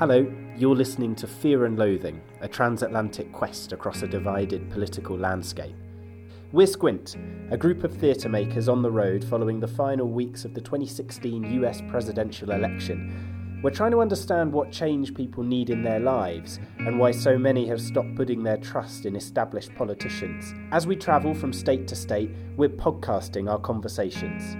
Hello, you're listening to Fear and Loathing, a transatlantic quest across a divided political landscape. We're Squint, a group of theatre makers on the road following the final weeks of the 2016 US presidential election. We're trying to understand what change people need in their lives and why so many have stopped putting their trust in established politicians. As we travel from state to state, we're podcasting our conversations.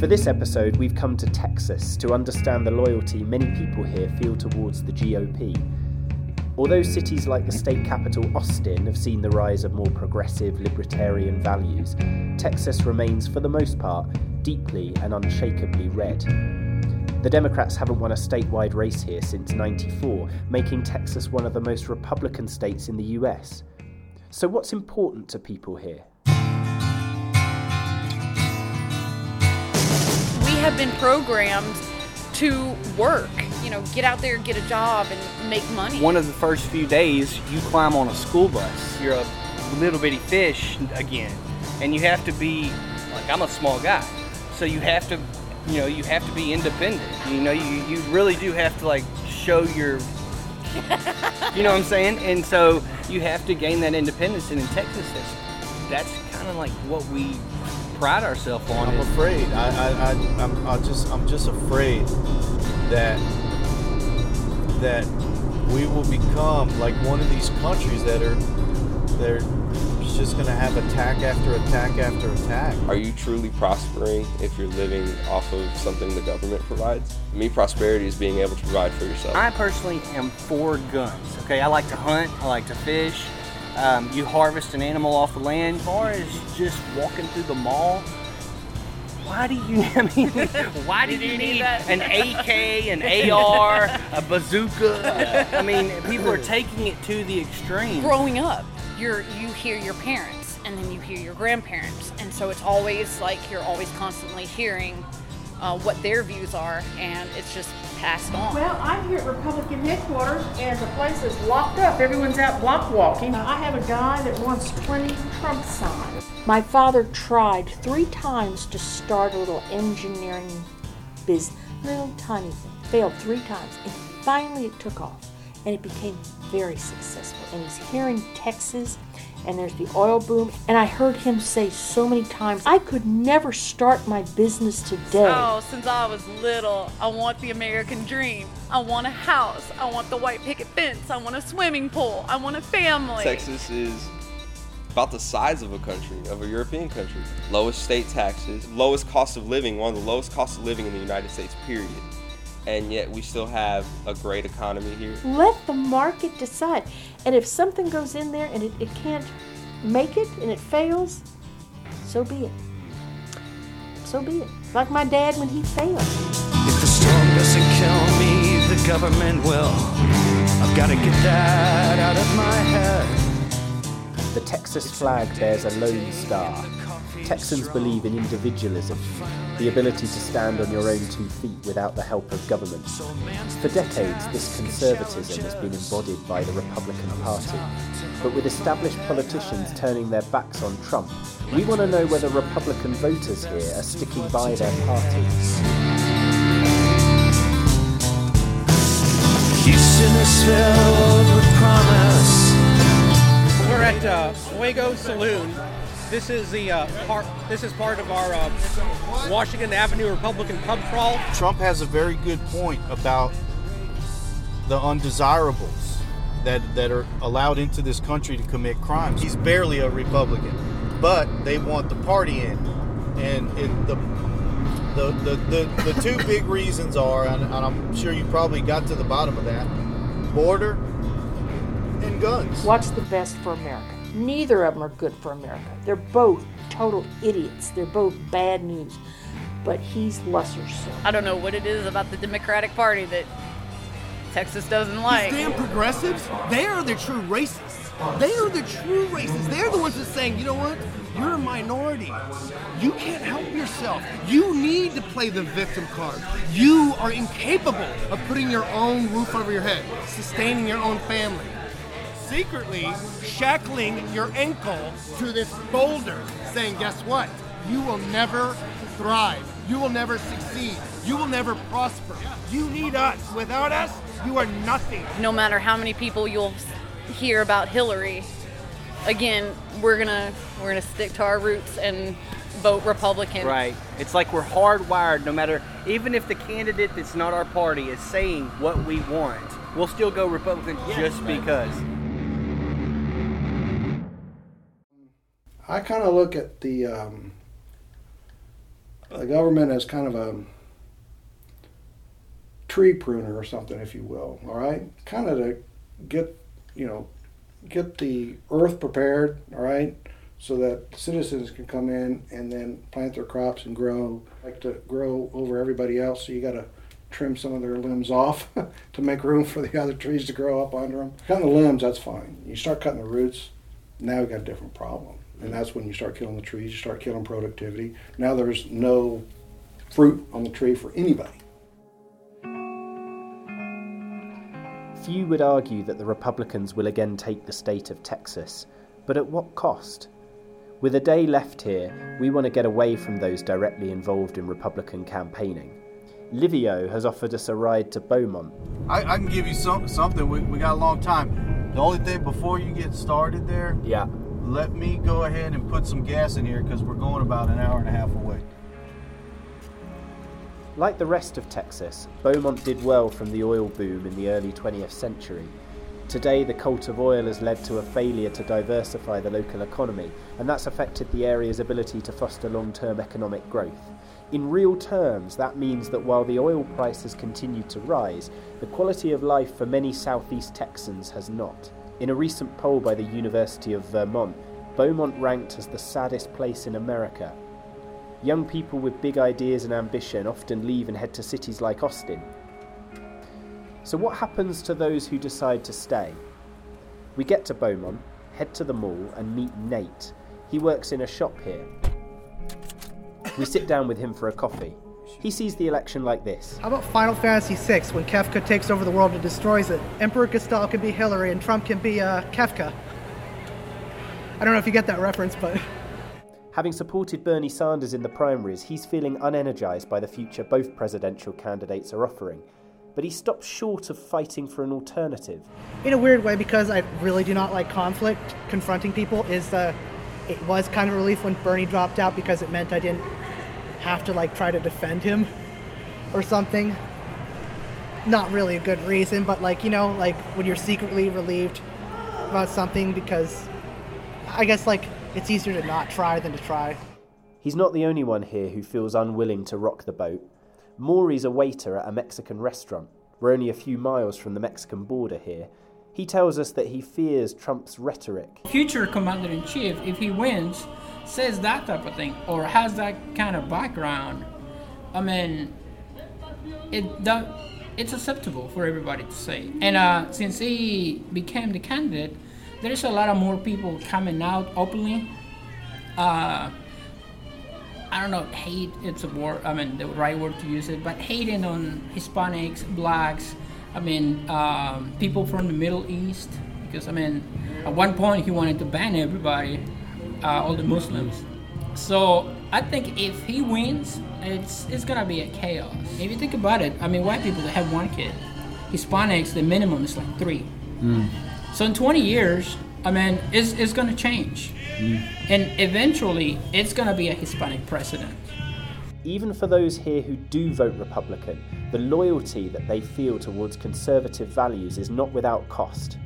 For this episode, we've come to Texas to understand the loyalty many people here feel towards the GOP. Although cities like the state capital Austin have seen the rise of more progressive libertarian values, Texas remains, for the most part, deeply and unshakably red. The Democrats haven't won a statewide race here since 94, making Texas one of the most Republican states in the US. So, what's important to people here? Have been programmed to work you know, get out there, get a job, and make money. One of the first few days, you climb on a school bus. You're a little bitty fish again, and you have to be like I'm a small guy, so you have to, you know, you have to be independent. You know, you you really do have to like show your. you know what I'm saying? And so you have to gain that independence, and in Texas, that's, that's kind of like what we pride ourselves on. I'm afraid. I, I, I, I'm, I just, I'm just afraid that that we will become like one of these countries that are they're just going to have attack after attack after attack. Are you truly prospering if you're living off of something the government provides? Me, prosperity is being able to provide for yourself. I personally am for guns. Okay, I like to hunt. I like to fish. Um, you harvest an animal off the land. As far as just walking through the mall, why do you I mean why do you, need, an AK, an AR, a bazooka? I mean, people are taking it to the extreme. Growing up, you're you hear your parents and then you hear your grandparents, and so it's always like you're always constantly hearing uh, what their views are, and it's just passed on. Well, I'm here at Republican headquarters, and the place is locked up. Everyone's out block walking. I have a guy that wants 20 Trump signs. My father tried three times to start a little engineering business, little tiny thing. Failed three times, and finally it took off, and it became very successful. And he's here in Texas and there's the oil boom. And I heard him say so many times, I could never start my business today. Oh, since I was little, I want the American dream. I want a house. I want the white picket fence. I want a swimming pool. I want a family. Texas is about the size of a country, of a European country. Lowest state taxes, lowest cost of living, one of the lowest cost of living in the United States, period and yet we still have a great economy here. Let the market decide. And if something goes in there and it, it can't make it and it fails, so be it. So be it. Like my dad when he failed. If the storm doesn't kill me, the government will. I've got to get that out of my head. The Texas flag bears a lone star. Texans believe in individualism, the ability to stand on your own two feet without the help of government. For decades, this conservatism has been embodied by the Republican Party. But with established politicians turning their backs on Trump, we want to know whether Republican voters here are sticking by their party. Houston is filled with promise. We're at uh, Fuego Saloon this is the uh, part. This is part of our uh, Washington Avenue Republican pub crawl. Trump has a very good point about the undesirables that that are allowed into this country to commit crimes. He's barely a Republican, but they want the party in, and it, the, the, the the the two big reasons are, and, and I'm sure you probably got to the bottom of that: border and guns. What's the best for America? Neither of them are good for America. They're both total idiots. They're both bad news. But he's lesser so. I don't know what it is about the Democratic Party that Texas doesn't like. These damn progressives, they are the true racists. They are the true racists. They're the ones that saying, you know what? You're a minority. You can't help yourself. You need to play the victim card. You are incapable of putting your own roof over your head, sustaining your own family secretly shackling your ankle to this boulder, saying, Guess what? you will never thrive. You will never succeed. You will never prosper. You need us. Without us, you are nothing. No matter how many people you'll hear about Hillary, again, we're gonna we're gonna stick to our roots and vote Republican. Right. It's like we're hardwired. No matter, even if the candidate that's not our party is saying what we want, we'll still go Republican just because. I kind of look at the um, the government as kind of a tree pruner or something, if you will. All right, kind of to get you know get the earth prepared. All right, so that citizens can come in and then plant their crops and grow like to grow over everybody else. So you got to trim some of their limbs off to make room for the other trees to grow up under them. Cutting the limbs, that's fine. You start cutting the roots, now we got a different problem. And that's when you start killing the trees, you start killing productivity. Now there's no fruit on the tree for anybody. Few would argue that the Republicans will again take the state of Texas, but at what cost? With a day left here, we want to get away from those directly involved in Republican campaigning. Livio has offered us a ride to Beaumont. I, I can give you some, something. We, we got a long time. The only thing before you get started there, Yeah. Let me go ahead and put some gas in here because we're going about an hour and a half away. Like the rest of Texas, Beaumont did well from the oil boom in the early 20th century. Today, the cult of oil has led to a failure to diversify the local economy, and that's affected the area's ability to foster long term economic growth. In real terms, that means that while the oil price has continued to rise, the quality of life for many southeast Texans has not. In a recent poll by the University of Vermont, Beaumont ranked as the saddest place in America. Young people with big ideas and ambition often leave and head to cities like Austin. So, what happens to those who decide to stay? We get to Beaumont, head to the mall, and meet Nate. He works in a shop here. We sit down with him for a coffee. He sees the election like this. How about Final Fantasy VI when Kefka takes over the world and destroys it? Emperor Gestahl can be Hillary and Trump can be uh, Kefka. I don't know if you get that reference, but Having supported Bernie Sanders in the primaries, he's feeling unenergised by the future both presidential candidates are offering. But he stops short of fighting for an alternative. in a weird way, because I really do not like conflict, confronting people is uh, it was kind of a relief when Bernie dropped out because it meant I didn't have to like try to defend him or something. Not really a good reason, but like you know, like when you're secretly relieved about something because I guess like it's easier to not try than to try. He's not the only one here who feels unwilling to rock the boat. Maury's a waiter at a Mexican restaurant. We're only a few miles from the Mexican border here. He tells us that he fears Trump's rhetoric. future commander in chief, if he wins, says that type of thing or has that kind of background, I mean, it that it's acceptable for everybody to say. And uh, since he became the candidate, there is a lot of more people coming out openly. Uh, I don't know, hate. It's a word. I mean, the right word to use it, but hating on Hispanics, blacks. I mean, um, people from the Middle East. Because I mean, at one point he wanted to ban everybody, uh, all the Muslims. So I think if he wins, it's it's gonna be a chaos. If you think about it, I mean, white people that have one kid. Hispanics, the minimum is like three. So in 20 years, I mean, it's, it's going to change. And eventually, it's going to be a Hispanic president. Even for those here who do vote Republican, the loyalty that they feel towards conservative values is not without cost.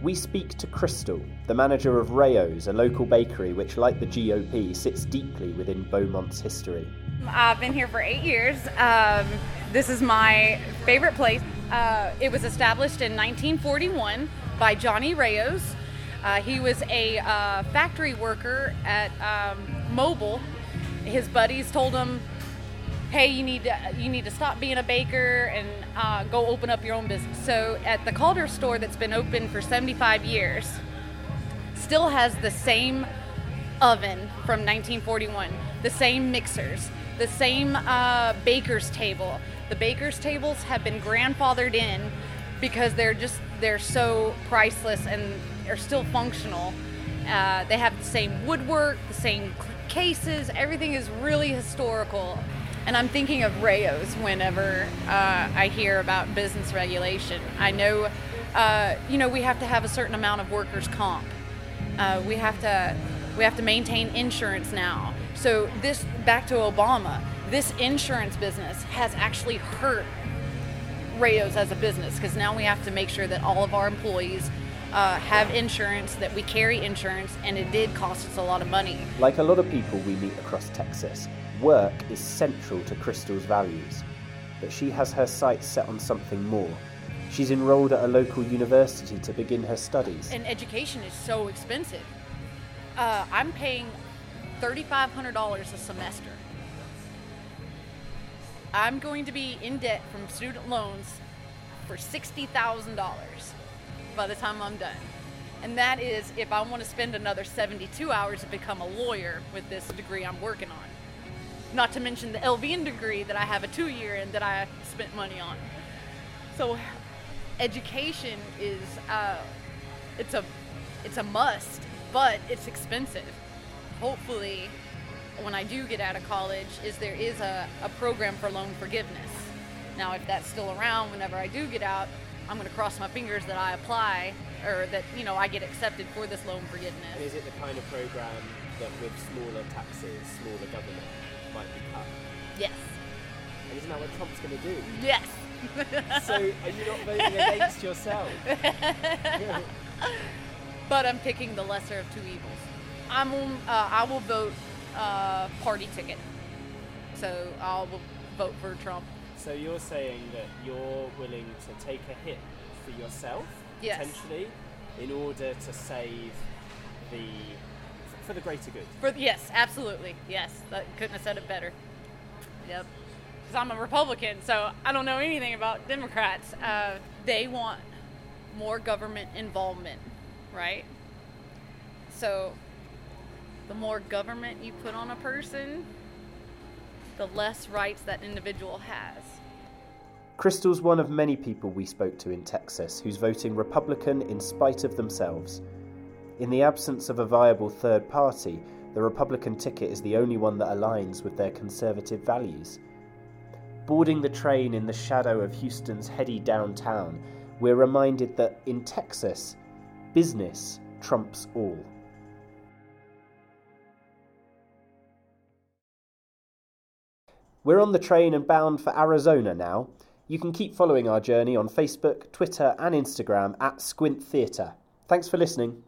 We speak to Crystal, the manager of Rao's, a local bakery which, like the GOP, sits deeply within Beaumont's history. I've been here for eight years. Um, this is my favorite place. Uh, it was established in 1941 by Johnny Rayos. Uh, he was a uh, factory worker at um, Mobil. His buddies told him, "Hey, you need to you need to stop being a baker and uh, go open up your own business." So at the Calder store that's been open for 75 years, still has the same oven from 1941, the same mixers, the same uh, baker's table. The baker's tables have been grandfathered in because they're just they're so priceless and are still functional. Uh, they have the same woodwork, the same cases, everything is really historical. And I'm thinking of Rao's whenever uh, I hear about business regulation. I know, uh, you know, we have to have a certain amount of workers' comp. Uh, we have to we have to maintain insurance now. So this back to Obama. This insurance business has actually hurt Rao's as a business because now we have to make sure that all of our employees uh, have insurance, that we carry insurance, and it did cost us a lot of money. Like a lot of people we meet across Texas, work is central to Crystal's values. But she has her sights set on something more. She's enrolled at a local university to begin her studies. And education is so expensive. Uh, I'm paying $3,500 a semester. I'm going to be in debt from student loans for $60,000 by the time I'm done. And that is if I want to spend another 72 hours to become a lawyer with this degree I'm working on. Not to mention the LVN degree that I have a two year in that I spent money on. So education is uh, it's a it's a must, but it's expensive. Hopefully, when I do get out of college, is there is a, a program for loan forgiveness. Now, if that's still around whenever I do get out, I'm going to cross my fingers that I apply or that you know I get accepted for this loan forgiveness. And is it the kind of program that with smaller taxes, smaller government might be cut? Yes. And isn't that what Trump's going to do? Yes. so are you not voting against yourself? but I'm picking the lesser of two evils. I'm uh, I will vote uh, party ticket. So I'll vote for Trump. So you're saying that you're willing to take a hit for yourself yes. potentially in order to save the for the greater good. For yes, absolutely. Yes, that couldn't have said it better. Yep. Because I'm a Republican, so I don't know anything about Democrats. Uh, they want more government involvement, right? So the more government you put on a person, the less rights that individual has. Crystal's one of many people we spoke to in Texas who's voting Republican in spite of themselves. In the absence of a viable third party, the Republican ticket is the only one that aligns with their conservative values. Boarding the train in the shadow of Houston's heady downtown, we're reminded that in Texas, business trumps all. We're on the train and bound for Arizona now. You can keep following our journey on Facebook, Twitter, and Instagram at Squint Theatre. Thanks for listening.